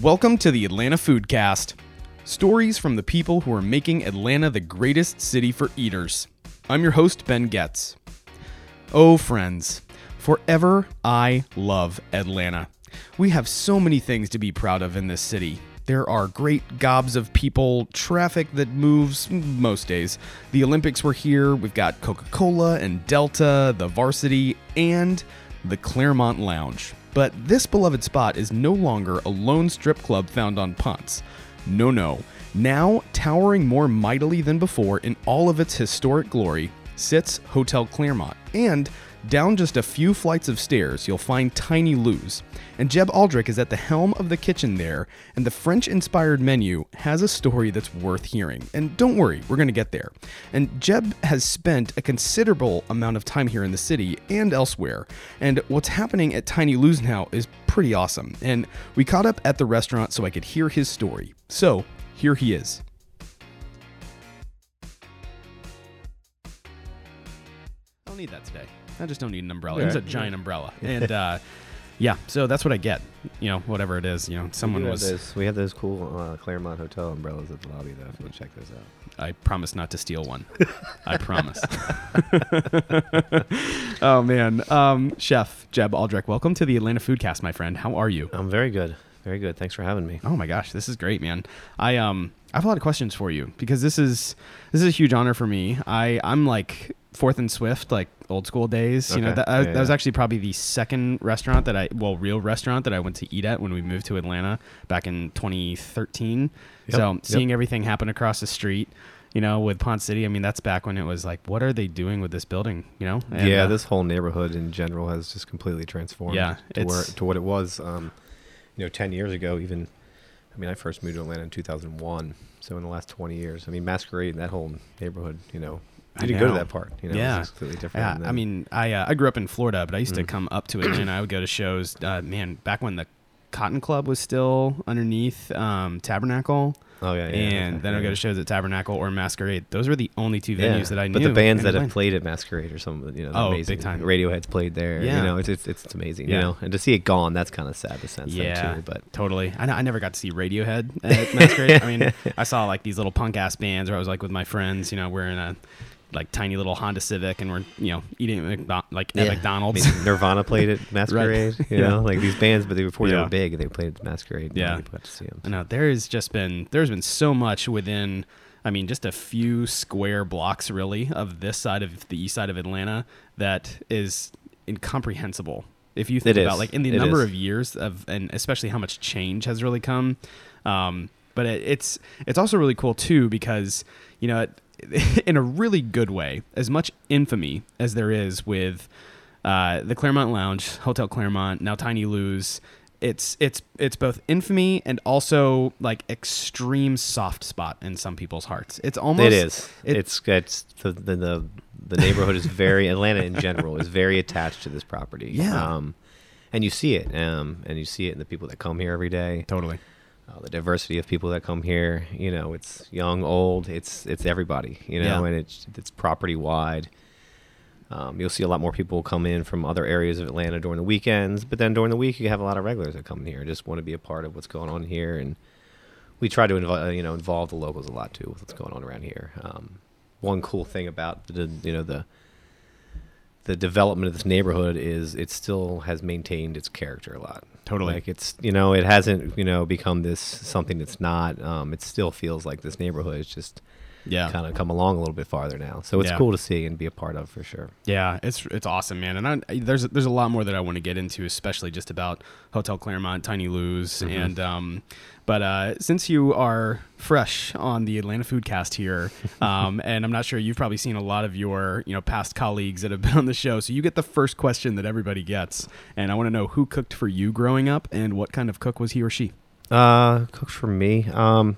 Welcome to the Atlanta Foodcast. Stories from the people who are making Atlanta the greatest city for eaters. I'm your host, Ben Getz. Oh, friends, forever I love Atlanta. We have so many things to be proud of in this city. There are great gobs of people, traffic that moves most days. The Olympics were here. We've got Coca Cola and Delta, the varsity, and the Clermont Lounge. But this beloved spot is no longer a lone strip club found on Ponce. No, no. Now, towering more mightily than before in all of its historic glory, sits Hotel Clermont. And down just a few flights of stairs, you'll find Tiny Lou's. And Jeb Aldrich is at the helm of the kitchen there, and the French inspired menu has a story that's worth hearing. And don't worry, we're going to get there. And Jeb has spent a considerable amount of time here in the city and elsewhere. And what's happening at Tiny Lou's now is pretty awesome. And we caught up at the restaurant so I could hear his story. So here he is. Don't need that today. I just don't need an umbrella. It's a giant umbrella, and uh, yeah, so that's what I get. You know, whatever it is. You know, someone we was. Have those, we have those cool uh, Clermont Hotel umbrellas at the lobby, though. If you want to check those out. I promise not to steal one. I promise. oh man, um, Chef Jeb Aldrich, welcome to the Atlanta Foodcast, my friend. How are you? I'm very good, very good. Thanks for having me. Oh my gosh, this is great, man. I um I have a lot of questions for you because this is this is a huge honor for me. I I'm like Fourth and Swift, like old school days. You know, Okay. that, I, Yeah, that was actually probably the second restaurant that I, well, real restaurant that I went to eat at when we moved to Atlanta back in 2013. Yep, So yep. seeing everything happen across the street, you know, with Ponce City, I mean, that's back when it was like, what are they doing with this building? You know? And, yeah, uh, this whole neighborhood in general has just completely transformed. Yeah, to where to what it was. Um, you know, ten years ago, even. I mean, I first moved to Atlanta in 2001. So in the last 20 years, I mean, Masquerade, that whole neighborhood, you know, I didn't go to that part. You know, Yeah. completely different. Yeah, I mean, I uh, I grew up in Florida, but I used to Mm. come up to Atlanta. I would go to shows. Uh, man, back when the Cotton Club was still underneath um, Tabernacle, oh yeah, yeah and okay, then I go to shows at Tabernacle or Masquerade. Those were the only two venues Yeah, that I knew. But the bands that have played at Masquerade or something, you know, Oh, amazing. big time. Radiohead's played there. Yeah. You know, it's it's, it's amazing. You know, and to see it gone, that's kind of sad. The sense Yeah, too. But totally. I, I never got to see Radiohead at Masquerade. I mean, I saw like these little punk ass bands where I was like with my friends. You know, we're in a like tiny little Honda Civic and we're you know eating at McDo- like at Yeah. McDonald's. I mean, Nirvana played at Masquerade. You Yeah. know, like these bands, but they before they Yeah. were big, they played at Masquerade. Yeah. got to see them. I know there has just been there's been so much within I mean just a few square blocks really of this side of the east side of Atlanta that is incomprehensible. If you think It about is. like in the It number is. of years of and especially how much change has really come. Um, but it, it's it's also really cool too because you know it, in a really good way as much infamy as there is with uh, the Clermont Lounge, Hotel Clermont, now Tiny Lou's. It's it's it's both infamy and also like extreme soft spot in some people's hearts. It's almost it is. it- it's it's the, the the the neighborhood is very Atlanta in general is very attached to this property. Yeah. Um, and you see it. Um, and you see it in the people that come here every day. totally. Uh, the diversity of people that come here. You know, it's young, old. It's it's everybody. You know, Yeah. and it's it's property wide. Um, you'll see a lot more people come in from other areas of Atlanta during the weekends, but then during the week you have a lot of regulars that come here just want to be a part of what's going on here. And we try to involve, you know, involve the locals a lot too with what's going on around here. Um, one cool thing about the, you know, the the development of this neighborhood is it still has maintained its character a lot. Totally. Like it's you know it hasn't you know become this something that's not. Um, it still feels like this neighborhood is just Yeah. kind of come along a little bit farther now. So it's Yeah. cool to see and be a part of for sure. Yeah, it's it's awesome, man. And I, there's there's a lot more that I want to get into, especially just about Hotel Clermont, Tiny Lou's, Mhm. and um, but uh, since you are fresh on the Atlanta Foodcast here, um, and I'm not sure you've probably seen a lot of your you know past colleagues that have been on the show, so you get the first question that everybody gets, and I want to know who cooked for you growing up, and what kind of cook was he or she? Uh, cooks for me. Um,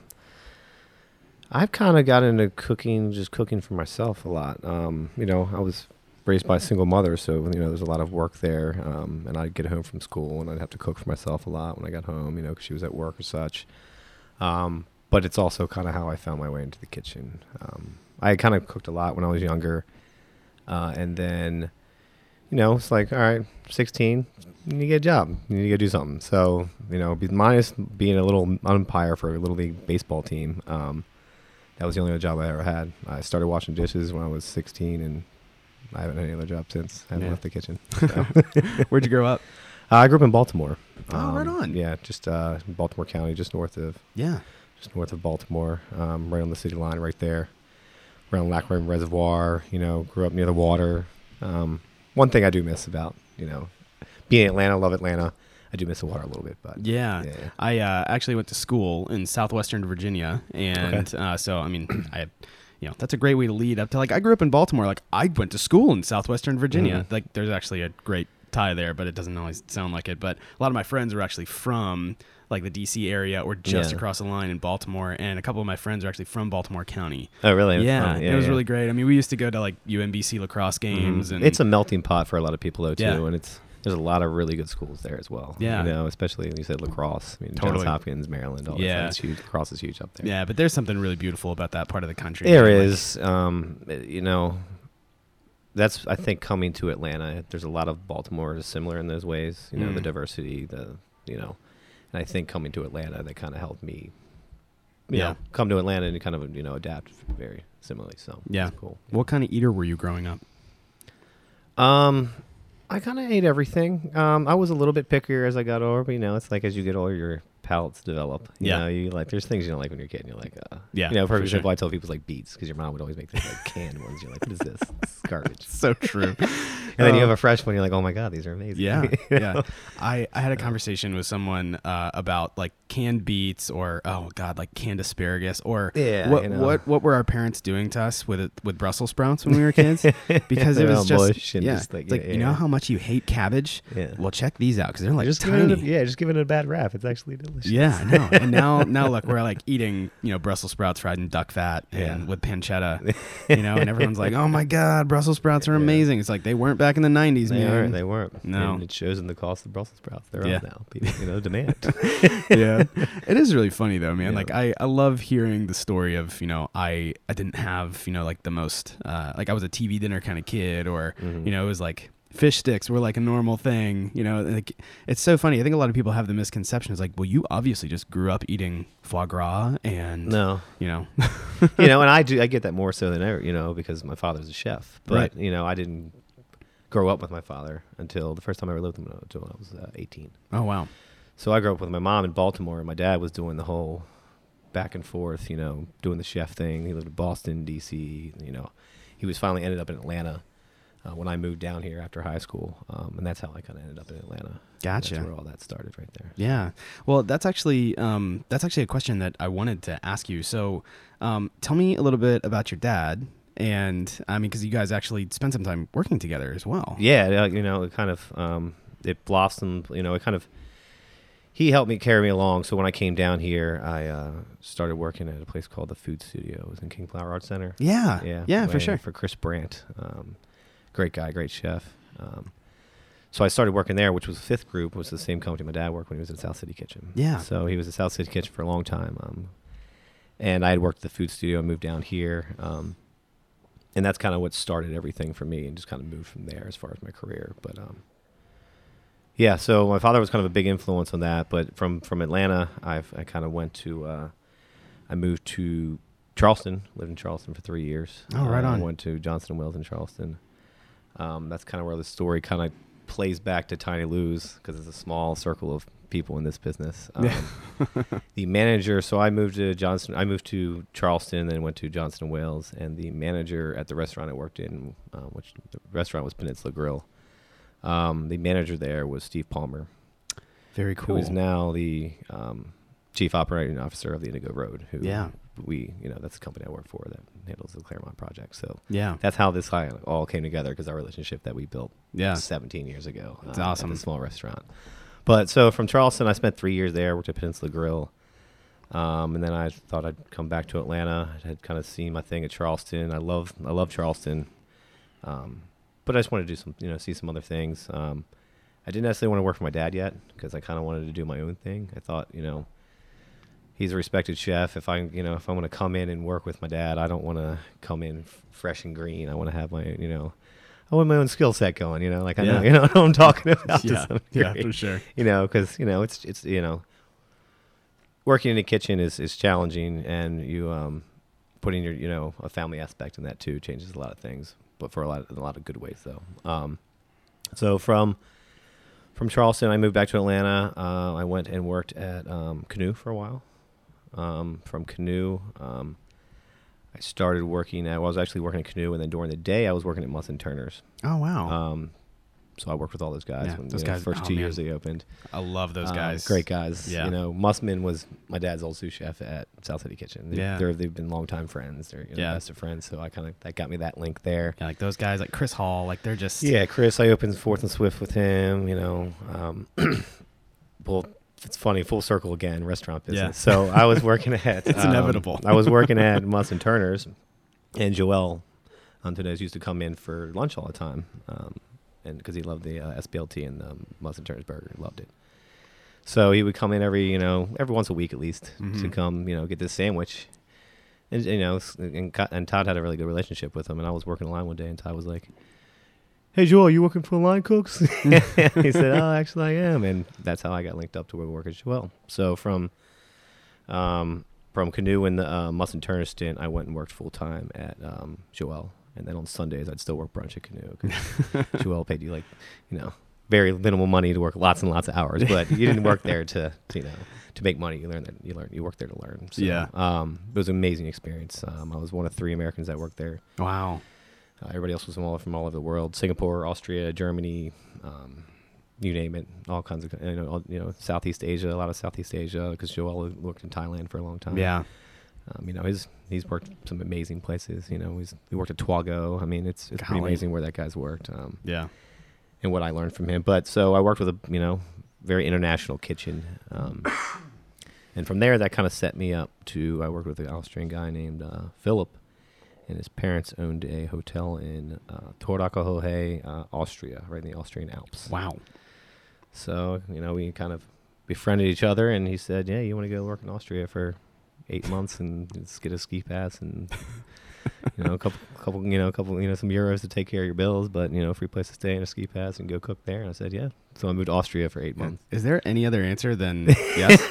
I've kind of got into cooking, just cooking for myself a lot. Um, you know, I was raised by a single mother, so you know, there's a lot of work there. Um, and I'd get home from school and I'd have to cook for myself a lot when I got home, you know, because she was at work or such. Um, but it's also kind of how I found my way into the kitchen. Um, I kind of cooked a lot when I was younger, uh, and then you know, it's like, all right, 16, you need to get a job. You need to go do something. So, you know, minus being a little umpire for a little league baseball team, um, that was the only other job I ever had. I started washing dishes when I was 16, and I haven't had any other job since. I haven't Yeah. left the kitchen. So. Where'd you grow up? Uh, I grew up in Baltimore. Oh, right on. Yeah, just uh, Baltimore County, just north of Yeah. just north of Baltimore, um, right on the city line, right there, around Loch Raven Reservoir. You know, grew up near the water. Um, one thing I do miss about you know being in Atlanta, love Atlanta. I do miss the water a little bit, but Yeah. yeah, I uh, actually went to school in southwestern Virginia, and uh, so I mean, I, you know, that's a great way to lead up to like I grew up in Baltimore. Like I went to school in southwestern Virginia. Mhm. Like there's actually a great tie there, but it doesn't always sound like it. But a lot of my friends are actually from like the DC area or just Yeah. across the line in Baltimore, and a couple of my friends are actually from Baltimore County. Oh, really? That's Yeah, it was yeah. really great. I mean, we used to go to like UMBC lacrosse games, Mhm. and it's a melting pot for a lot of people though too, Yeah. and it's there's a lot of really good schools there as well. Yeah. you know, especially you said lacrosse. I mean, Totally. Johns Hopkins, Maryland, all Yeah. that. It's huge. Lacrosse is huge up there. yeah. But there's something really beautiful about that part of the country. There man. Is, um, you know, that's I think coming to Atlanta. There's a lot of Baltimore is similar in those ways. You know, the Mm. diversity, the you know, and I think coming to Atlanta that kind of helped me. You Yeah. know, come to Atlanta and kind of you know adapt very similarly. So Yeah. cool. What kind of eater were you growing up? Um, I kind of ate everything. Um, I was a little bit pickier as I got older, but you know, it's like as you get older, your palates develop. You Yeah. know, you like there's things you don't like when you're a kid, and you're like, uh, Yeah, You know, for for example, sure. I tell people it's like beets because your mom would always make things like canned ones. You're like, what is this? Is garbage. So true. And then you Uh, have a fresh one. You're like, oh my god, these are amazing. Yeah, You yeah. I, I had a conversation with someone uh, about like canned beets or oh god, like canned asparagus or Yeah, what you know. what what were our parents doing to us with it, with Brussels sprouts when we were kids? Because it was just yeah, just like, it's like yeah, you know how much you hate cabbage. Yeah. Well, check these out because they're like just tiny. it yeah, just giving it a bad rap. It's actually delicious. Yeah, I know. And now, now look, we're like eating, you know, Brussels sprouts fried in duck fat and Yeah. with pancetta, you know, and everyone's like, "Oh my god, Brussels sprouts are Yeah. amazing." It's like they weren't back in the '90s, They man. weren't. They weren't. No. And it shows in the cost of Brussels sprouts. They're Yeah. up now. People, you know, demand. yeah it is really funny though man Yeah. like I, I love hearing the story of you know i i didn't have you know like the most uh like i was a tv dinner kind of kid or Mhm. you know it was like fish sticks were like a normal thing you know like it's so funny i think a lot of people have the misconception it's like well you obviously just grew up eating foie gras and no, you know you know, and I do. I get that more so than ever. You know, because my father's a chef. But Right. you know, I didn't grow up with my father until the first time I ever lived with him until I was uh, 18. oh wow So I grew up with my mom in Baltimore, and my dad was doing the whole back and forth, you know, doing the chef thing. He lived in Boston, D.C. You know, he was finally ended up in Atlanta uh, when I moved down here after high school, um, and that's how I kind of ended up in Atlanta. Gotcha. That's where all that started, right there. Yeah. Well, that's actually um, that's actually a question that I wanted to ask you. So, um, tell me a little bit about your dad, and I mean, because you guys actually spent some time working together as well. Yeah, you know, it kind of um, it blossomed. You know, it kind of he helped me carry me along. So when I came down here, I uh, started working at a place called the Food Studio. It was in King Plow Arts Center. Yeah. Yeah, Yeah, for sure. For Chris Brandt, um, great guy, great chef. Um, so I started working there, which was Fifth Group, was the same company my dad worked when he was in South City Kitchen. Yeah. So he was at South City Kitchen for a long time, um, and I had worked at the food studio and moved down here, um, and that's kind of what started everything for me, and just kind of moved from there as far as my career. But um, yeah, so my father was kind of a big influence on that. But from from Atlanta, I've, I kind of went to, uh, I moved to Charleston, lived in Charleston for three years. Oh, right Uh, on. I went to Johnson and Wales in Charleston. Um, that's kind of where the story kind of plays back to Tiny Lou's because it's a small circle of people in this business. Um, the manager, so I moved to Johnston, I moved to Charleston, then went to Johnston, Wales, and the manager at the restaurant I worked in, uh, which the restaurant was Peninsula Grill. Um, the manager there was Steve Palmer, Very cool. is now the um, chief operating officer of the Indigo Road. Who Yeah. We, you know, that's the company I work for that handles the Claremont project. So yeah. that's how this all came together because our relationship that we built Yeah. 17 years ago. That's uh, awesome. At the small restaurant. But so from Charleston, I spent three years there, worked at Peninsula Grill. Um, and then I thought I'd come back to Atlanta. I had kind of seen my thing at Charleston. I love, I love Charleston. Um, but I just wanted to do some, you know, see some other things. Um, I didn't necessarily want to work for my dad yet because I kind of wanted to do my own thing. I thought, you know, he's a respected chef. If I, you know, if I want to come in and work with my dad, I don't want to come in f- fresh and green. I want to have my, you know, I want my own skill set going. You know, like I Yeah. know you know what I'm talking about. Yeah, yeah, for sure. You know, because you know it's it's you know working in a kitchen is is challenging, and you um putting your you know a family aspect in that too changes a lot of things, but for a lot of, a lot of good ways though. Um, so from from Charleston, I moved back to Atlanta. Uh, I went and worked at um, Canoe for a while. Um, from Canoe, um, I started working at. Well, I was actually working at Canoe, and then during the day, I was working at Muss & Turner's. Oh wow, Um, so I worked with all those guys. Yeah, when, those you know, guys- first oh, two man. years they opened. I love those Um, guys. great guys. Yeah. You know, Mussman was my dad's old sous chef at South City Kitchen. They, Yeah. they're, they've been longtime friends. They're you know, Yeah. best of friends. So I kind of that got me that link there. Yeah, like those guys, like Chris Hall, like they're just Yeah, Chris, I opened Fourth and Swift with him. You know, um, well, it's funny, full circle again, restaurant business. Yeah. So I was working at. It's um, inevitable. I was working at Muss & Turner's, and Joel Antunes used to come in for lunch all the time, um, and because he loved the uh, SBLT and um, Muss & Turner's burger, loved it. So he would come in every, you know, every once a week at least to Mhm. come, you know, get this sandwich. And you know, and, and Todd had a really good relationship with him. And I was working a line one day, and Todd was like, "Hey Joel, you working for Line Cooks?" he said, "Oh, actually, I am." And that's how I got linked up to where we work at Joel. So from um, from Canoe and the uh, Muss & Turner stint, I went and worked full time at um, Joel. And then on Sundays, I'd still work brunch at Canoe. Joel paid you like, you know, very minimal money to work lots and lots of hours, but you didn't work there to, to you know, to make money. You learn that you learn you work there to learn. So, Yeah. Um, it was an amazing experience. Um, I was one of three Americans that worked there. wow. Uh, everybody else was from all from all over the world: Singapore, Austria, Germany, um, you name it. All kinds of you know, all, you know, Southeast Asia, a lot of Southeast Asia, because Joel worked in Thailand for a long time. Yeah, Um, you know, he's he's worked some amazing places. You know, he's he worked at Troisgros. I mean, it's it's pretty amazing where that guy's worked. Um, yeah. and what I learned from him. But so I worked with a you know very international kitchen, um, and from there that kind of set me up to I worked with an Austrian guy named uh, Philip, and his parents owned a hotel in uh, uh, Austria, right in the Austrian Alps. Wow. So you know we kind of befriended each other, and he said, "Yeah, you want to go work in Austria for eight months and just get a ski pass and." you know, a couple, couple, you know, a couple, you know, some euros to take care of your bills, but you know, free place to stay and a ski pass and go cook there. And I said, yeah. So I moved to Austria for eight months. Is there any other answer than yes?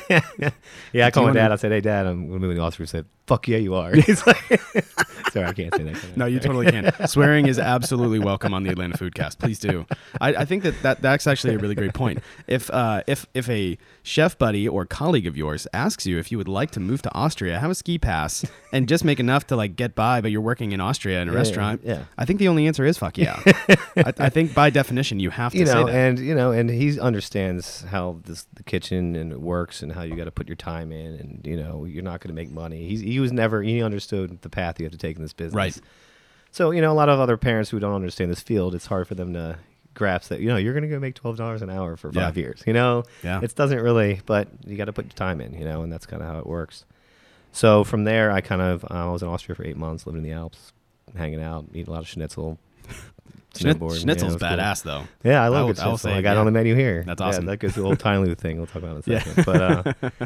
Yeah, I called my dad. I said, hey, dad, I'm moving to Austria. He said, fuck yeah, you are. He's like, sorry, I can't say that. No, you totally can. Swearing is absolutely welcome on the Atlanta Foodcast. Please do. I, I think that, that that's actually a really great point. If uh, if if a chef buddy or colleague of yours asks you if you would like to move to Austria, have a ski pass, and just make enough to like get by, but you're working in Austria in a Yeah, restaurant, yeah. I think the only answer is fuck yeah. I, I think by definition you have to you say know, that. and you know, and he understands how this the kitchen and it works and how you got to put your time in, and you know, you're not going to make money. He's he was never he understood the path you have to take in this business. Right. So you know, a lot of other parents who don't understand this field, it's hard for them to grasp that. You know, you're going to go make twelve dollars an hour for Yeah. five years. You know, Yeah. it doesn't really, but you got to put your time in. You know, and that's kind of how it works. So from there, I kind of uh, I was in Austria for eight months, living in the Alps, hanging out, eating a lot of schnitzel. Snowboarding. Schnitzel's Yeah, it was cool. badass though. Yeah, I I love good I schnitzel. say, I got yeah. on the menu here. That's Yeah, awesome. that goes to the old Tiny Lou thing. We'll talk about it in a Yeah. second. But uh,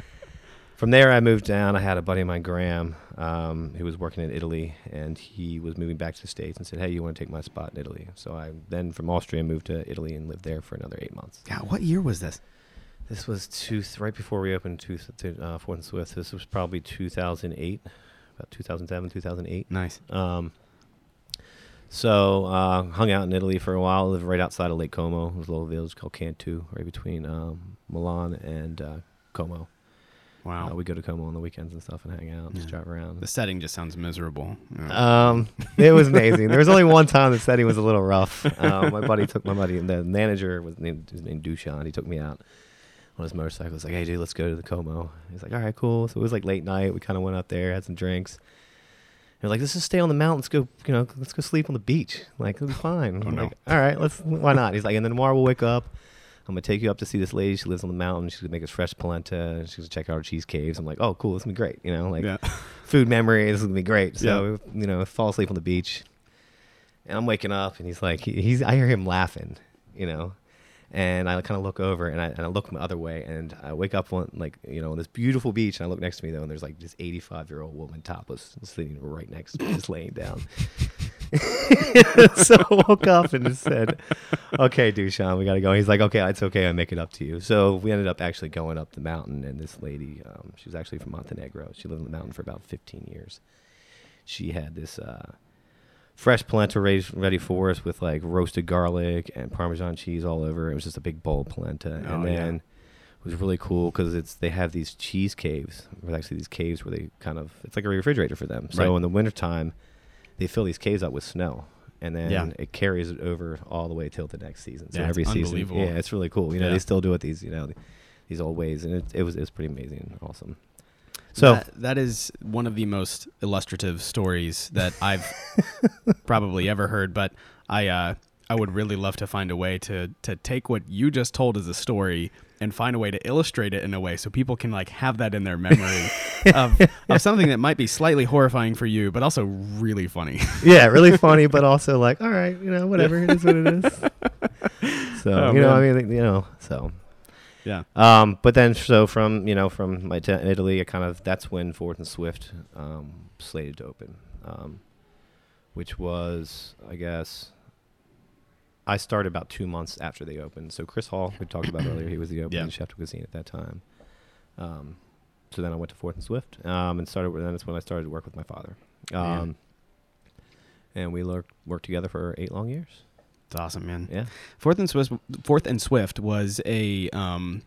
from there, I moved down. I had a buddy of mine, Graham, um, who was working in Italy, and he was moving back to the States and said, hey, you want to take my spot in Italy? So I then from Austria moved to Italy and lived there for another eight months. God, what year was this? This was two, right before we opened two, to, uh, and Swift. This was probably 2008, about 2007, 2008. Nice. Um, so uh, hung out in Italy for a while. Lived right outside of Lake Como. It was a little village called Cantu, right between um, Milan and uh, Como. Wow. Uh, we go to Como on the weekends and stuff and hang out, and just drive around. the setting just sounds miserable. Yeah. Um, it was amazing. there was only one time the setting was a little rough. Um, my buddy took my buddy, the manager was named, his name Dushan. He took me out on his motorcycle. He's like, "Hey, dude, let's go to the Como." He's like, "All right, cool." So it was like late night. We kind of went out there, had some drinks. We're like, let's just stay on the mountain. Let's go, you know, let's go sleep on the beach. Like, it'll be fine. Oh, I'm no. like, All right, let's. Why not? He's like, and then tomorrow we'll wake up. I'm gonna take you up to see this lady. She lives on the mountain. She's gonna make us fresh polenta. She's gonna check out our cheese caves. I'm like, oh, cool. This is gonna be great. You know, like yeah. food memory. This is gonna be great. So you know, fall asleep on the beach, and I'm waking up, and he's like, he, he's. I hear him laughing, you know, and I kind of look over, and I and I look the other way, and I wake up on like you know on this beautiful beach, and I look next to me though, and there's like this 85 year old woman topless sitting right next to me, just laying down. so I woke up and just said, "Okay, Dushan, we gotta go." He's like, "Okay, it's okay. I make it up to you." So we ended up actually going up the mountain, and this lady, um, she was actually from Montenegro. She lived in the mountain for about 15 years. She had this uh, fresh polenta raised, ready for us with like roasted garlic and Parmesan cheese all over. It was just a big bowl of polenta, Oh, and yeah. then it was really cool because it's they have these cheese caves. There's actually these caves where they kind of it's like a refrigerator for them. So Right. in the wintertime, they fill these caves up with snow. And then Yeah. it carries it over all the way till the next season. So Yeah, every season, yeah, it's really cool. You know, Yeah. they still do it these, you know, these old ways, and it, it was it was pretty amazing, and awesome. So that, that is one of the most illustrative stories that I've probably ever heard. But I uh, I would really love to find a way to to take what you just told as a story and find a way to illustrate it in a way so people can like have that in their memory of, of something that might be slightly horrifying for you, but also really funny. yeah, really funny, but also like, all right, you know, whatever, it is what it is. So Oh, you know, I mean, you know, so yeah. Um, but then, so from you know from my t- Italy, I kind of that's when Fourth and Swift um, slated to open, um, which was I guess I started about two months after they opened. So Chris Hall, we talked about earlier, he was the opening Yeah. chef to cuisine at that time. Um, so then I went to Fourth and Swift, um, and started. Then that's when I started to work with my father, Yeah. um, and we worked together for eight long years. It's awesome, man. Yeah, Fourth and Swift, Fourth and Swift was a um,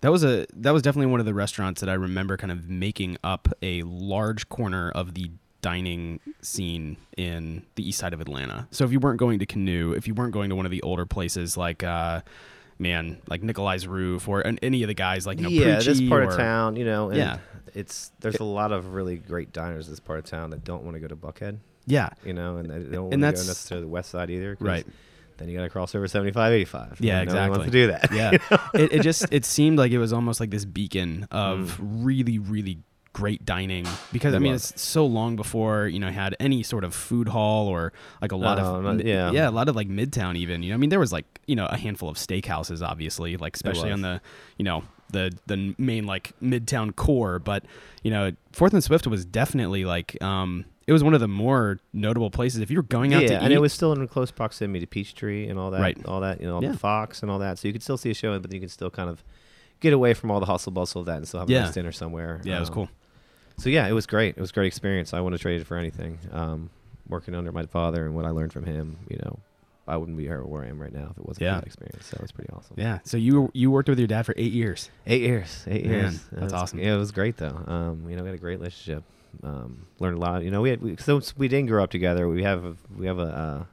that was a that was definitely one of the restaurants that I remember kind of making up a large corner of the dining scene in the east side of Atlanta. So if you weren't going to Canoe, if you weren't going to one of the older places like uh, man, like Nikolai's Roof or an- any of the guys like you know yeah, this part or- of town, you know, and Yeah. it's there's a lot of really great diners in this part of town that don't want to go to Buckhead, Yeah, you know, and they don't want to go necessarily the west side either. right. Then you got to cross over 75, 85. Yeah, No exactly. to do that. Yeah, it, it just it seemed like it was almost like this beacon of mm. really really great dining because I mean it's so long before you know had any sort of food hall or like a lot No, of oh, not- yeah. yeah a lot of like midtown even you know I mean there was like you know a handful of steakhouses obviously like especially on the you know the the main like midtown core but you know Fourth and Swift was definitely like um it was one of the more notable places if you were going out yeah, to and eat it was still in close proximity to Peachtree and all that, Right. all that, you know, Yeah. the Fox and all that. So you could still see a show, but you could still kind of get away from all the hustle bustle of that and still have a nice dinner somewhere. yeah it was Um, cool So yeah, it was great. It was a great experience. I wouldn't have traded it for anything. Um, working under my father and what I learned from him, you know, I wouldn't be here where I am right now if it wasn't Yeah. for that experience. So it's pretty awesome. yeah so you you worked with your dad for eight years Eight years. Eight Man, years. That's awesome. Yeah, it was great though. Um, you know, we had a great relationship. Um, learned a lot. You know, we had we, since we didn't grow up together. We have a, we have a, uh,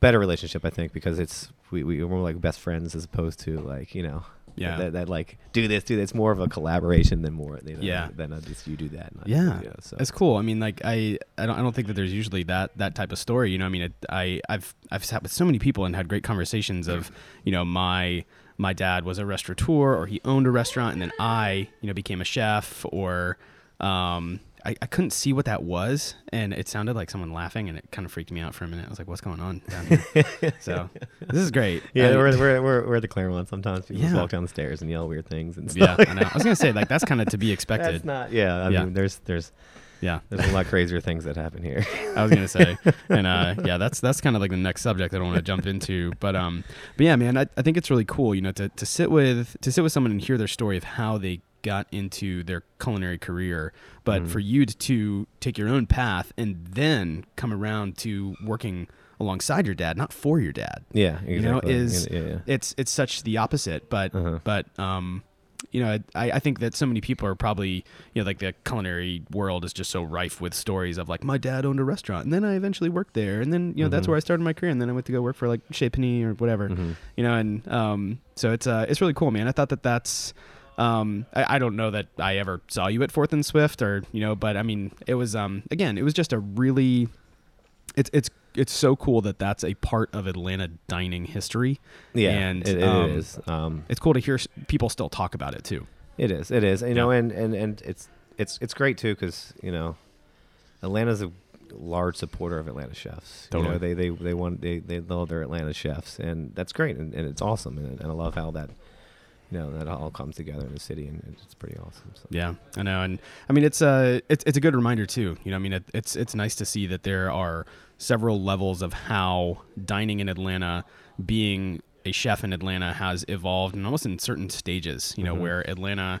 better relationship, I think, because it's we we we're more like best friends as opposed to like you know. Yeah. That, that like do this, do this. It's more of a collaboration than more, you know, Yeah. than a, just you do that. And I Yeah, you know, so It's cool. I mean, like I, I don't, I don't think that there's usually that that type of story. You know, I mean, it, I, I've, I've sat with so many people and had great conversations of, you know, my, my dad was a restaurateur or he owned a restaurant, and then I, you know, became a chef or, um, I, I couldn't see what that was, and it sounded like someone laughing, and it kind of freaked me out for a minute. I was like, "What's going on down here?" so this is great. Yeah, I- we're, we're, we're, we're at the Clermont sometimes. People just walk down the stairs and yell weird things and yeah, stuff. I know. I was gonna say like that's kind of to be expected. That's not. Yeah, I Yeah. mean, there's there's yeah. there's a lot crazier things that happen here. I was gonna say, and uh, yeah, that's that's kind of like the next subject that I want to jump into. But um, but yeah, man, I, I think it's really cool, you know, to, to sit with to sit with someone and hear their story of how they got into their culinary career, but Mhm. for you to, to take your own path and then come around to working alongside your dad, not for your dad. Yeah, exactly. You know, is- yeah, yeah. It's it's such the opposite, but Uh-huh. but um you know I, I think that so many people are probably you know like the culinary world is just so rife with stories of like my dad owned a restaurant and then i eventually worked there and then you know that's Mhm. where i started my career and then i went to go work for like chez Panisse or whatever Mhm. you know and um so it's uh it's really cool man i thought that that's um I, I don't know that i ever saw you at fourth and swift or you know but i mean it was um again it was just a really it's it's it's so cool that that's a part of atlanta dining history Yeah, and, it, it um, is. Um, it's cool to hear people still talk about it too. it is. It is. You know, and, and, and it's it's it's great too because you know, Atlanta's a large supporter of Atlanta chefs. You know, they they they want they they love their Atlanta chefs, and that's great, and, and it's awesome, and, and I love how that you know that all comes together in the city, and it's pretty awesome. So. Yeah, I know, and I mean it's a it's it's a good reminder too. You know, I mean it, it's it's nice to see that there are several levels of how dining in Atlanta, being a chef in Atlanta, has evolved, and almost in certain stages. You know, Mhm. where Atlanta.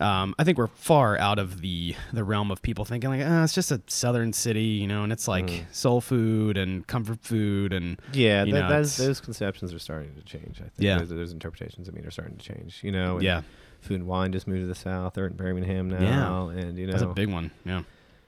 Um, I think we're far out of the the realm of people thinking like, ah, it's just a southern city, you know, and it's like Mhm. soul food and comfort food and Yeah, You know, those conceptions are starting to change. I think Yeah. those, those interpretations, I mean, are starting to change. You know, and yeah, food and wine just moved to the south. They're in Birmingham now, yeah. and you know, that's a big one. Yeah,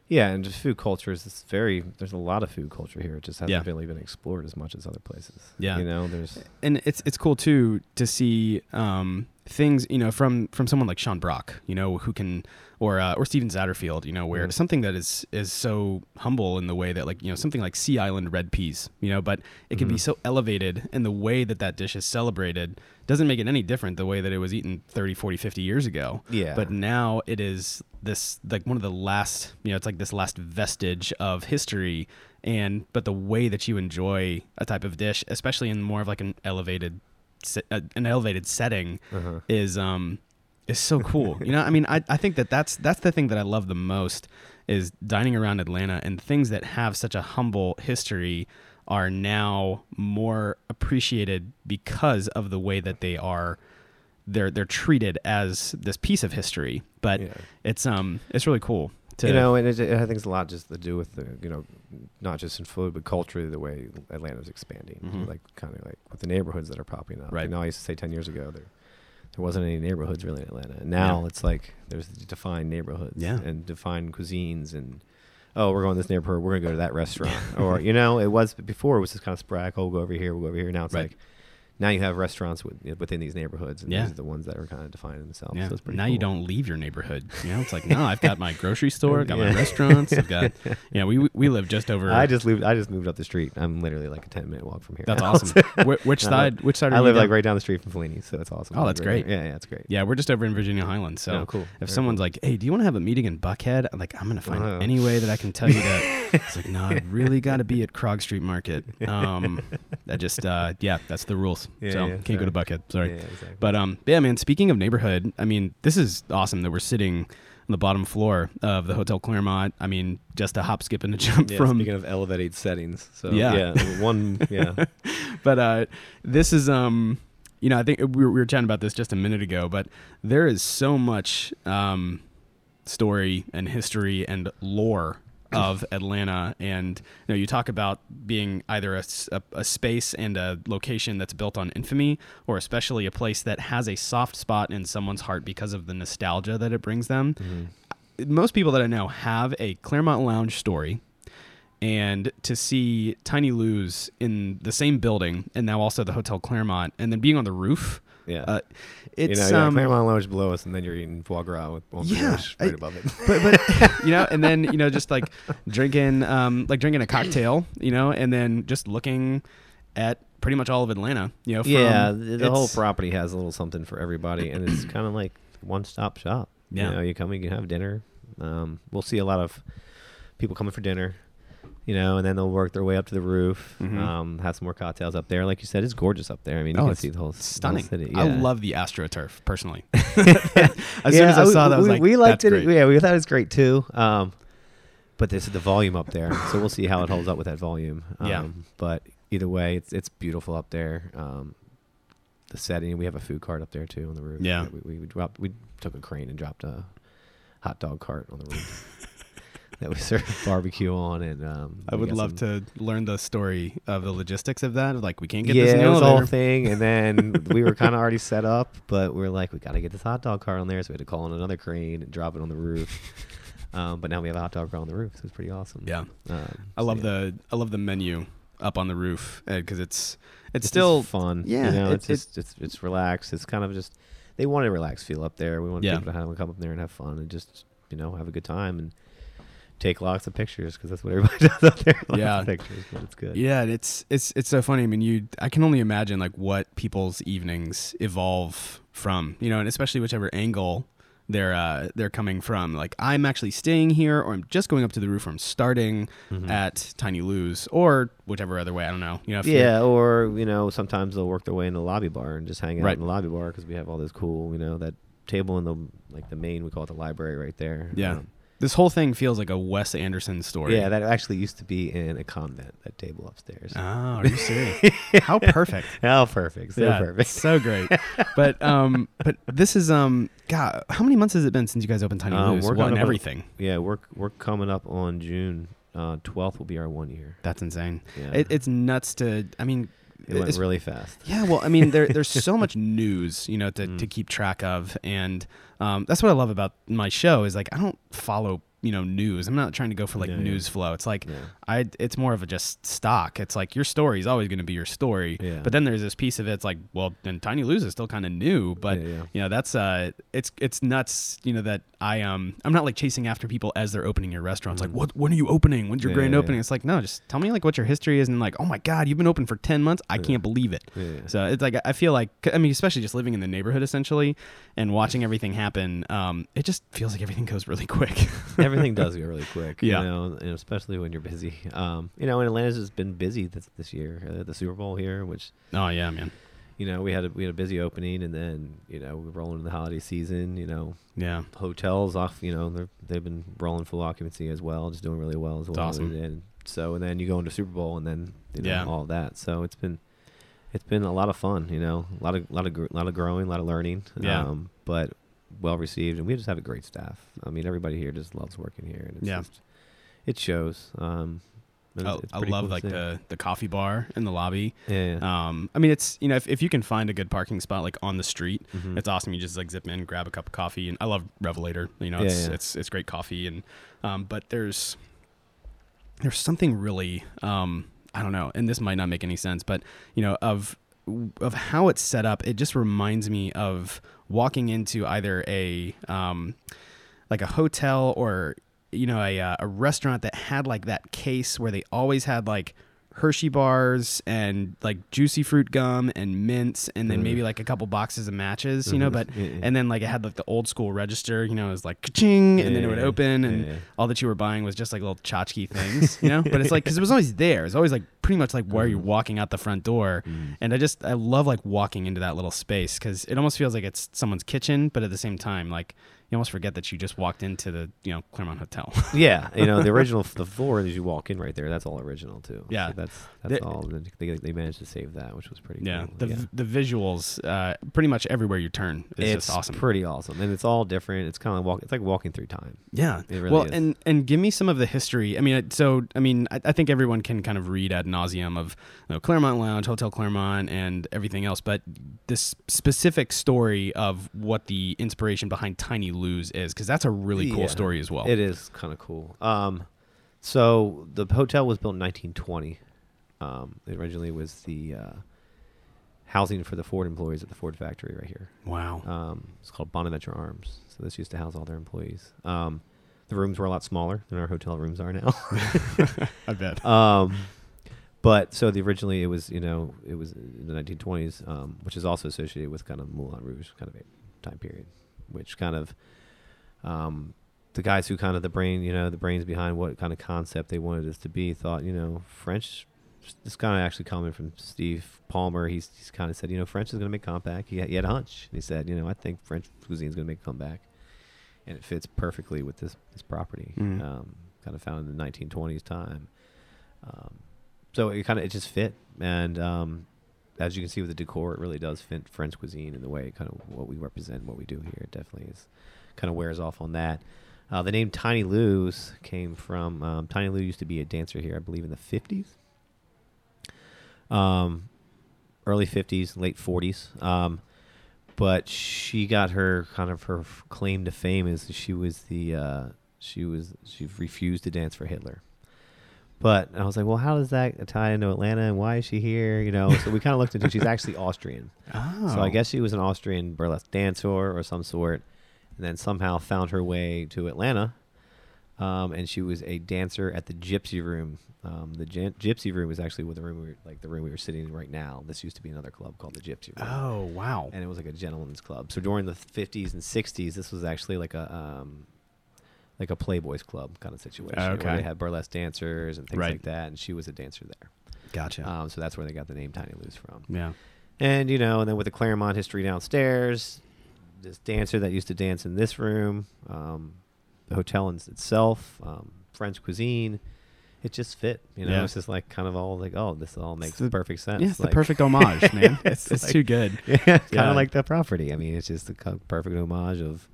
yeah, and just food culture is very. There's a lot of food culture here. It just hasn't Yeah. really been explored as much as other places. Yeah. you know, there's and it's it's cool too to see um, things you know from from someone like Sean Brock, you know, who can or uh, or Steven Satterfield, you know, where Mhm. something that is is so humble in the way that like you know something like Sea Island red peas, you know, but it can be Mhm. so elevated in the way that that dish is celebrated doesn't make it any different the way that it was eaten 30 40 50 years ago yeah, but now it is this like one of the last you know it's like this last vestige of history and but the way that you enjoy a type of dish especially in more of like an elevated an elevated setting uh-huh. is um is so cool you know i mean I, I think that that's that's the thing that i love the most is dining around atlanta and things that have such a humble history are now more appreciated because of the way that they are they're they're treated as this piece of history but yeah. it's um it's really cool you know, and it, it, I think it's a lot just to do with the, you know, not just in food, but culturally the way Atlanta's expanding, Mhm. like kind of like with the neighborhoods that are popping up. Right. You know, I used to say ten years ago there, there wasn't any neighborhoods really in Atlanta. And now Yeah. it's like there's defined neighborhoods Yeah. and defined cuisines and. Oh, we're going to this neighborhood. We're gonna go to that restaurant, or you know, it was before. It was just kind of sporadic. Oh, we'll go over here. We'll go over here. Now it's Right. like, now you have restaurants with, within these neighborhoods, and Yeah. these are the ones that are kind of defining themselves. yeah. So it's pretty now you don't leave your neighborhood. You know, it's like no, I've got my grocery store, I've got my restaurants, I've got yeah. We we live just over. I just moved. I just moved up the street. I'm literally like a ten minute walk from here. that's now. awesome. Wh- which side? Which side? Are I you live down? like right down the street from Fellini, so that's awesome. Oh, that's great. there. Yeah, yeah, it's great. Yeah, we're just over in Virginia Highlands. So Oh, cool. if Very someone's cool. like, "Hey, do you want to have a meeting in Buckhead?" I'm like, "I'm gonna find Oh. any way that I can tell you that. it's like, no, I really got to be at Krog Street Market. Um, that just uh, yeah, that's the rules. Yeah, so yeah, can't go to sorry. Buckhead. Sorry. Yeah, exactly. But um, yeah, man. Speaking of neighborhood, I mean, this is awesome that we're sitting on the bottom floor of the Hotel Clermont. I mean, just a hop, skip, and a jump yeah, from. speaking of elevated settings, so Yeah. yeah, one, yeah, but uh, this is um, you know, I think we were, we were chatting about this just a minute ago, but there is so much um, story and history and lore of Atlanta, and you know, you talk about being either a space and a location that's built on infamy, or especially a place that has a soft spot in someone's heart because of the nostalgia that it brings them. Mhm. Most people that I know have a Clermont Lounge story, and to see Tiny Lou's in the same building, and now also the Hotel Clermont, and then being on the roof. Yeah. Uh, it's you know, um, Clermont Lounge below us, and then you're eating foie gras with one Yeah, fish right I- above it. but but you know, and then you know, just like drinking, um, like drinking a cocktail, you know, and then just looking at pretty much all of Atlanta, you know. From, yeah, the, the whole property has a little something for everybody, and it's kind of like one stop shop. Yeah. you know, you come, and you can have dinner. Um, we'll see a lot of people coming for dinner. You know, and then they'll work their way up to the roof. Mhm. Um, have some more cocktails up there. Like you said, it's gorgeous up there. I mean, you Oh, can see the whole the stunning. whole city. I love the AstroTurf personally. as soon as I saw that, I was we, like, we liked it. great. Yeah, we thought it was great too. Um, but this is the volume up there, so we'll see how it holds up with that volume. Um, Yeah. But either way, it's it's beautiful up there. Um, the setting, we have a food cart up there too on the roof. Yeah. we, we, we dropped. We took a crane and dropped a hot dog cart on the roof that we served barbecue on, and um, I would love to learn the story of the logistics of that. Like, we can't get yeah, this in it was whole thing, and then we were kind of already set up, but we are like, we got to get this hot dog cart on there, so we had to call on another crane and drop it on the roof. um, but now we have a hot dog cart on the roof, so it's pretty awesome. Yeah, um, I so love yeah. the I love the menu up on the roof because it's it's, It's still fun. yeah, you know, it- it's just it's it's relaxed. It's kind of just they want a relaxed feel up there. We want Yeah. people to have them come up there and have fun and just you know have a good time and take lots of pictures because that's what everybody does out there. Lots Yeah. of pictures, but it's good. Yeah, and it's it's it's so funny. I mean, you I can only imagine like what people's evenings evolve from, you know, and especially whichever angle they're uh, they're coming from. Like I'm actually staying here, or I'm just going up to the roof, or I'm starting Mm-hmm. at Tiny Lou's, or whichever other way. I don't know. You know, Yeah, or you know, sometimes they'll work their way in the lobby bar and just hang out Right. in the lobby bar because we have all this cool, you know, that table in the like the main we call it the library right there. Yeah. Um, This whole thing feels like a Wes Anderson story. yeah, that actually used to be in a convent. That table upstairs. Oh, are you serious? How perfect. How perfect, so yeah, perfect. so great. But um, but this is um, God, how many months has it been since you guys opened Tiny Um, Lou's? we're Well, and coming up- everything. Yeah, we're we're coming up on June uh, twelfth. will be our one year. That's insane. Yeah, It, it's nuts to. I mean, it went really fast. Yeah, well, I mean, there, there's so much news, you know, to, to Mm. keep track of, and um, that's what I love about my show is like I don't follow, you know, news. I'm not trying to go for like Yeah, yeah. news flow. It's like Yeah. I, it's more of a just stock. It's like your story is always going to be your story, Yeah. but then there's this piece of it. It's like, well, then Tiny Lou's is still kind of new, but Yeah, yeah. you know, that's uh, it's it's nuts, you know, that I um, I'm not like chasing after people as they're opening your restaurants. Like, Mhm. what, when are you opening? When's your Yeah, grand yeah, opening? yeah. It's like, no, just tell me like what your history is, and like, oh my god, you've been open for ten months. I Yeah. can't believe it. Yeah, yeah. So it's like I feel like I mean, especially just living in the neighborhood essentially and watching everything happen. Um, it just feels like everything goes really quick. Everything does go really quick. Yeah. You know, and especially when you're busy. Um, you know, and Atlanta's just been busy this, this year. Uh, the Super Bowl here, which oh yeah, man. you know we had a we had a busy opening, and then you know we're rolling into the holiday season. You know, Yeah, hotels off. You know, they're they've been rolling full occupancy as well, just doing really well as well. awesome. And so and then you go into Super Bowl, and then you know, Yeah. all that. So it's been it's been a lot of fun. You know, a lot of lot of gr- lot of growing, a lot of learning. Yeah. Um, but well received, and we just have a great staff. I mean, everybody here just loves working here, and it's Yeah. just, it shows. Um, and I, it's- it's I love cool like the the coffee bar in the lobby. yeah. yeah. Um, I mean, it's you know if, if you can find a good parking spot like on the street, Mhm. it's awesome. You just like zip in, grab a cup of coffee, and I love Revelator. You know, it's yeah. it's it's great coffee, and um, but there's there's something really um, I don't know, and this might not make any sense, but you know of of how it's set up, it just reminds me of walking into either a um, like a hotel or you know a uh, a restaurant that had like that case where they always had like Hershey bars and like juicy fruit gum and mints and then Mhm. maybe like a couple boxes of matches, you know, Mhm. but Yeah, yeah. and then like it had like the old school register, you know, it was like ka-ching and then it would open and yeah. all that you were buying was just like little tchotchke things, you know? but it's like cuz it was always there. It's always like pretty much like where you're Mhm. walking out the front door. Mm. And I just I love like walking into that little space cuz it almost feels like it's someone's kitchen, but at the same time like you almost forget that you just walked into the, you know, Clermont Hotel. Yeah, you know the original the floor as you walk in right there. That's all original too. Yeah. So that's that's The- all. They, they managed to save that, which was pretty. yeah, cool. the yeah. the visuals uh pretty much everywhere you turn is it's just awesome. pretty awesome, and it's all different. It's kind of like walk. It's like walking through time. Yeah. It really well, is. and and give me some of the history. I mean, so I mean, I, I think everyone can kind of read ad nauseum of you know, Clermont Lounge, Hotel Clermont, and everything else. But this specific story of what the inspiration behind Tiny Lou's is, because that's a really cool Yeah. story as well. It is kind of cool. Um, so the hotel was built in 1920. Um, it originally was the uh, housing for the Ford employees at the Ford factory right here. Wow. Um, it's called Bonaventure Arms. So this used to house all their employees. Um, the rooms were a lot smaller than our hotel rooms are now. I bet. um, but so the originally it was you know it was in the 1920s, um, which is also associated with kind of Moulin Rouge kind of a time period, which kind of um, the guys who kind of the brain you know the brains behind what kind of concept they wanted this to be thought you know French. This kind of actually coming from Steve Palmer. He's, he's kind of said, you know, French is going to make a comeback. He had, he had a hunch. And he said, you know, I think French cuisine is going to make a comeback, and it fits perfectly with this this property. Mhm. Um, kind of found in the 1920s time. Um, so it kind of it just fit, and um, as you can see with the decor, it really does fit French cuisine in the way kind of what we represent, what we do here. It definitely is kind of wears off on that. Uh, the name Tiny Lou's came from um, Tiny Lou used to be a dancer here, I believe, in the 50s, um, early 50s, late 40s. Um, but she got her kind of her claim to fame is she was the uh, she was she refused to dance for Hitler. But I was like, well, how does that tie into Atlanta and why is she here? You know, so we kind of looked into. She's actually Austrian, Oh. so I guess she was an Austrian burlesque dancer or some sort, and then somehow found her way to Atlanta. um, and she was a dancer at the Gypsy Room. Um, the Gy- Gypsy Room is actually what the room we were, like the room we were sitting in right now. This used to be another club called the Gypsy Room Oh wow. and it was like a gentleman's club. So during the 50s and 60s, this was actually like a um, like a Playboys club kind of situation Okay. where they had burlesque dancers and things Right. like that. And she was a dancer there. Gotcha. Um, so that's where they got the name Tiny Lou's from. yeah. And you know, and then with the Clermont history downstairs, this dancer that used to dance in this room, um, the hotel in itself, um, French cuisine. It just fit, you know. Yeah. It's just like kind of all like, oh, this all makes the- perfect sense. Yeah, it's like, the perfect homage, man. It's, It's like- too good. Yeah, kind Yeah. of like the property. I mean, it's just the perfect homage of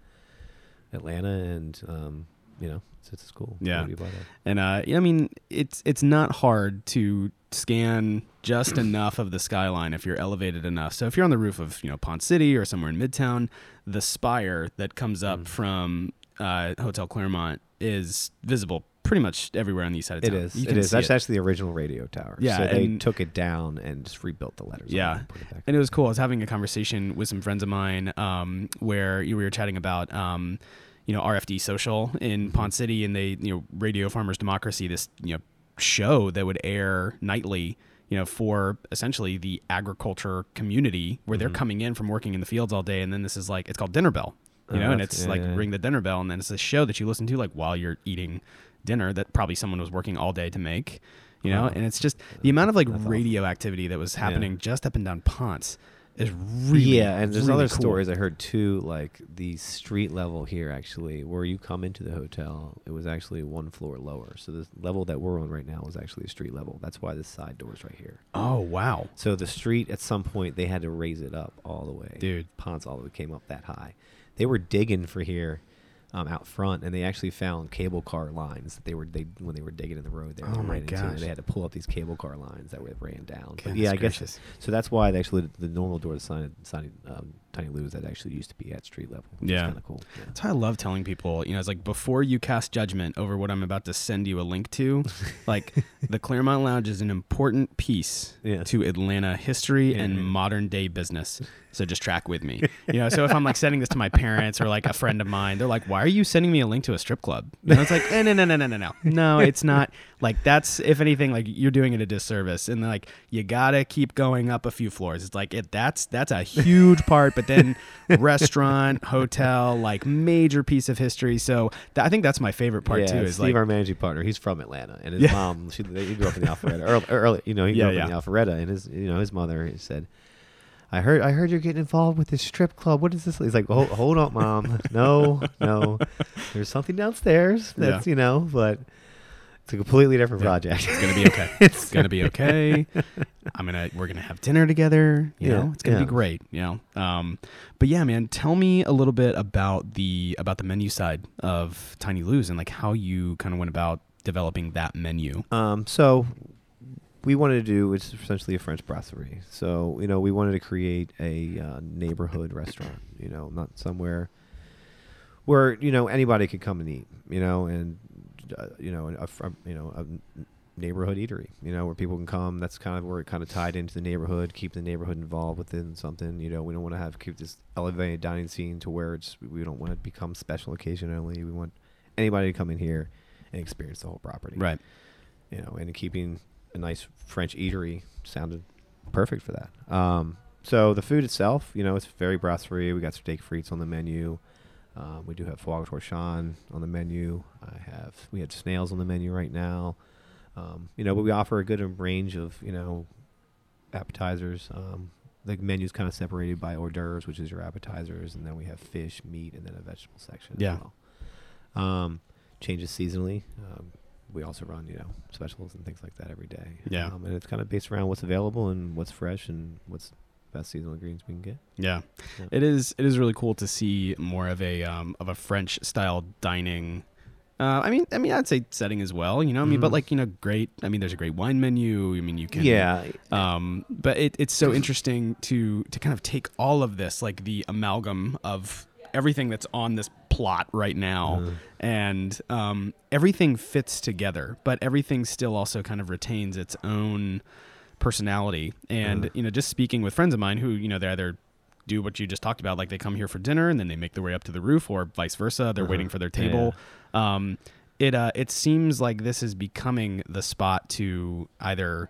Atlanta, and um, you know, it's, it's cool. Yeah. to be part of. And uh, I mean, it's it's not hard to scan just enough of the skyline if you're elevated enough. So if you're on the roof of you know Ponce City or somewhere in Midtown, the spire that comes up Mm. from uh, Hotel Clermont is visible pretty much everywhere on the east side of It town. is. You can is. That's it. actually the original radio tower. Yeah, So they took it down and just rebuilt the letters. on it Yeah. and it. And it was cool. I was having a conversation with some friends of mine um, where we were chatting about, um, you know, RFD Social in Ponce City, and they, you know, Radio Farmers Democracy, this, you know, show that would air nightly, you know, for essentially the agriculture community where they're Mhm. coming in from working in the fields all day, and then this is like it's called Dinner Bell, you Oh, know, and it's yeah, like yeah. ring the dinner bell, and then it's a show that you listen to like while you're eating dinner that probably someone was working all day to make. You know, Oh. and it's just the amount of like awesome. radio activity that was Yeah. happening just up and down Ponce is really yeah, and there's really other cool. stories I heard too, like the street level here actually, where you come into the hotel, it was actually one floor lower. So the level that we're on right now is actually a street level. That's why the side door is right here. Oh wow, So the street at some point they had to raise it up all the way. dude! Ponce all the way came up that high. They were digging for here um, out front, and they actually found cable car lines that they were they when they were digging in the road there. Oh my ran into, gosh. and they had to pull up these cable car lines that were ran down. Yeah, I guess so. That's why they actually the normal door to sign, sign um, Tiny Lou's that actually used to be at street level. Which Yeah. kind of cool. Yeah. That's how I love telling people. You know, it's like before you cast judgment over what I'm about to send you a link to, like the Clermont Lounge is an important piece Yeah. to Atlanta history Yeah, and yeah. modern day business. So just track with me. You know, so if I'm like sending this to my parents or like a friend of mine, they're like, "Why are you sending me a link to a strip club?" And it's like, eh, "No, no, no, no, no, no, no. It's not like that's if anything, like you're doing it a disservice." And like you gotta keep going up a few floors. It's like it that's that's a huge part, but then restaurant, hotel, like major piece of history. So th- I think that's my favorite part yeah, too. Is Steve, like our managing partner, he's from Atlanta, and his Yeah. mom, she he grew up in the Alpharetta. Early, early, you know, he grew Yeah, up yeah. in the Alpharetta, and his, you know, his mother said, "I heard, I heard you're getting involved with this strip club. What is this?" He's like, "Hold, hold on, mom. No, no, there's something downstairs that's, you know, but it's a completely different Yeah. project. it's gonna be okay. It's gonna be okay. I'm gonna we're gonna have dinner together. You Yeah, know, it's gonna yeah. be great. You know, um, but yeah, man, tell me a little bit about the about the menu side of Tiny Lou's and like how you kind of went about developing that menu. Um, so we wanted to do it's essentially a French brasserie. So you know, we wanted to create a uh, neighborhood restaurant. You know, not somewhere where you know anybody could come and eat. You know, and you know, a, you know, a neighborhood eatery. You know, where people can come. That's kind of where it kind of tied into the neighborhood, keep the neighborhood involved within something. You know, we don't want to have keep this elevated dining scene to where it's we don't want it to become special occasion only. We want anybody to come in here and experience the whole property Right. you know, and keeping a nice French eatery sounded perfect for that. Um, so the food itself, you know, it's very brasserie. We got steak frites on the menu. Um, we do have foie gras torchon on the menu. I have we have snails on the menu right now. Um, you know, but we offer a good range of you know appetizers. Um, the menu's kind of separated by hors d'oeuvres, which is your appetizers, and then we have fish, meat, and then a vegetable section. Yeah. As well. Um, changes seasonally. Um, we also run, you know, specials and things like that every day. Yeah. Um, and it's kind of based around what's available and what's fresh and what's best seasonal greens we can get. Yeah. Yeah. It is it is really cool to see more of a um, of a French style dining. Uh, I mean, I mean, I'd say setting as well. You know, I mean, but Mhm. like you know, great. I mean, there's a great wine menu. I mean, you can yeah. um, but it, it's so interesting to to kind of take all of this like the amalgam of everything that's on this plot right now Uh, and um, everything fits together but everything still also kind of retains its own personality and Uh. you know just speaking with friends of mine who you know they either do what you just talked about like they come here for dinner and then they make their way up to the roof or vice versa they're Uh-huh. waiting for their Yeah, table um, it uh, it seems like this is becoming the spot to either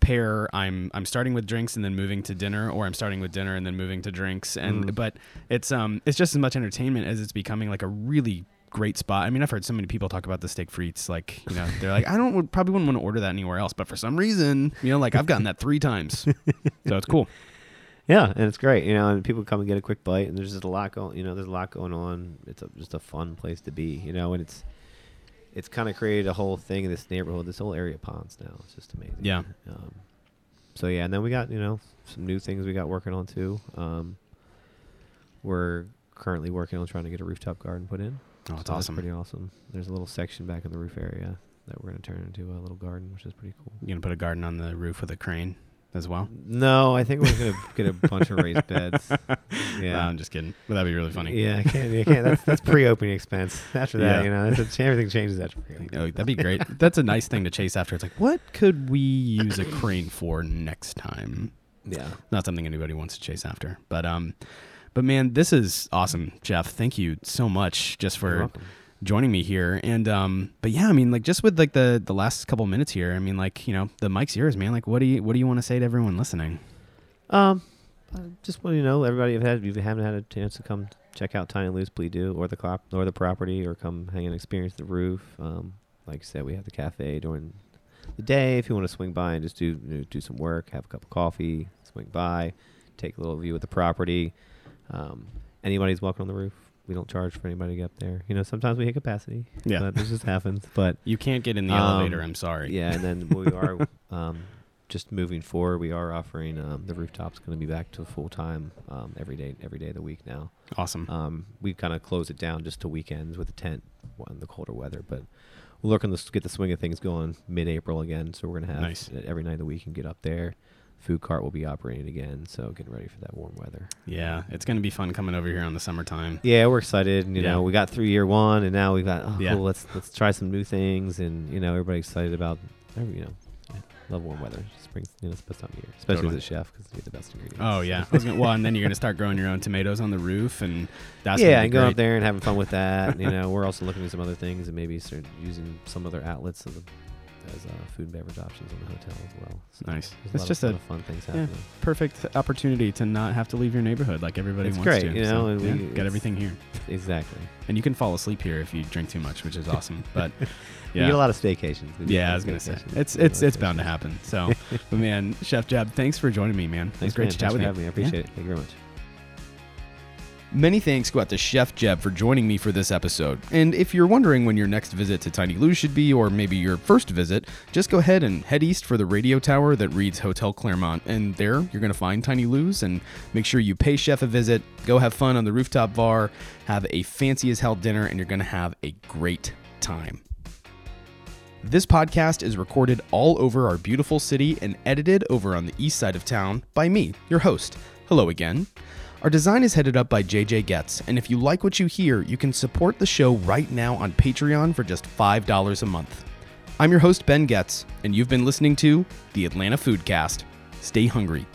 pair I'm I'm starting with drinks and then moving to dinner or I'm starting with dinner and then moving to drinks and Mm. but it's um it's just as much entertainment as it's becoming like a really great spot. I mean, I've heard so many people talk about the steak frites like, you know, they're like I don't would probably wouldn't want to order that anywhere else, but for some reason, you know, like I've gotten that 3 times. So it's cool. Yeah, and it's great, you know, and people come and get a quick bite, and there's just a lot going, you know, there's a lot going on. It's a, just a fun place to be, you know, and it's it's kind of created a whole thing in this neighborhood, this whole area of Ponce now. It's just amazing. Yeah. Um, so yeah, and then we got you know some new things we got working on too. Um, we're currently working on trying to get a rooftop garden put in. Oh, it's So awesome. Pretty awesome. There's a little section back in the roof area that we're gonna turn into a little garden, which is pretty cool. You're going to put a garden on the roof with a crane as well? No, I think we're gonna get a bunch of raised beds. Yeah, No, I'm just kidding. But that'd be really funny. Yeah, I can't. I can't. That's that's pre-opening expense. After that, Yeah. you know, everything changes after pre-opening. Oh, that'd be great. That's a nice thing to chase after. It's like, what could we use a crane for next time? Yeah. Not something anybody wants to chase after. But um but man, this is awesome, Jeff. Thank you so much just for joining me here. And um but yeah, I mean like just with like the the last couple minutes here, I mean like, you know, the mic's yours, man. Like what do you what do you want to say to everyone listening? Um, I just want you to know, everybody, if you haven't had a chance to come check out Tiny Lou's, please do, or the clop, or the property, or come hang and experience the roof. Um, like I said, we have the cafe during the day. If you want to swing by and just do you know, do some work, have a cup of coffee, swing by, take a little view of the property. Um, anybody's welcome on the roof. We don't charge for anybody to get up there. You know, sometimes we hit capacity. Yeah. but this just happens. But You can't get in the Um, elevator, I'm sorry. yeah, and then we are um, just moving forward. We are offering um, the rooftop's going to be back to full time um, every day, every day of the week now. Awesome. Um, we kind of closed it down just to weekends with the tent in the colder weather, but we're looking to get the swing of things going mid-April again. So we're going to have Nice. every night of the week and get up there. Food cart will be operating again, so getting ready for that warm weather. Yeah, it's going to be fun coming over here on the summertime. Yeah, we're excited. You Yeah. know, we got through year one, and now we've got oh, Yeah. cool. Let's let's try some new things, and you know, everybody's excited about. You know, love warm weather. Spring, you know, it's the best time of year, especially Totally. as a chef because you get the best ingredients. Oh yeah. Gonna, well, and then you're going to start growing your own tomatoes on the roof and that's yeah, gonna and going up there and having fun with that. you know, we're also looking at some other things and maybe start using some other outlets as, as uh, food and beverage options in the hotel as well. So Nice. It's just of, a lot of fun things yeah. happening. perfect opportunity to not have to leave your neighborhood like everybody It's wants great, to. you know, So, yeah, we- got everything here. Exactly. And you can fall asleep here if you drink too much, which is awesome. But We get a lot of staycations. Yeah, I was gonna say it's We do a it's it's bound to happen. So, but man, Chef Jeb, thanks for joining me, man. It was great man. to chat Thanks with for you. having me. I appreciate it. Thank you very much. Many thanks go out to Chef Jeb for joining me for this episode. And if you're wondering when your next visit to Tiny Lou's should be, or maybe your first visit, just go ahead and head east for the radio tower that reads Hotel Clermont. And there you're going to find Tiny Lou's and make sure you pay Chef a visit, go have fun on the rooftop bar, have a fancy as hell dinner, and you're going to have a great time. This podcast is recorded all over our beautiful city and edited over on the east side of town by me, your host. Hello again. Our design is headed up by JJ Getz, and if you like what you hear, you can support the show right now on Patreon for just $5 a month. I'm your host, Ben Getz, and you've been listening to the Atlanta Foodcast. Stay hungry.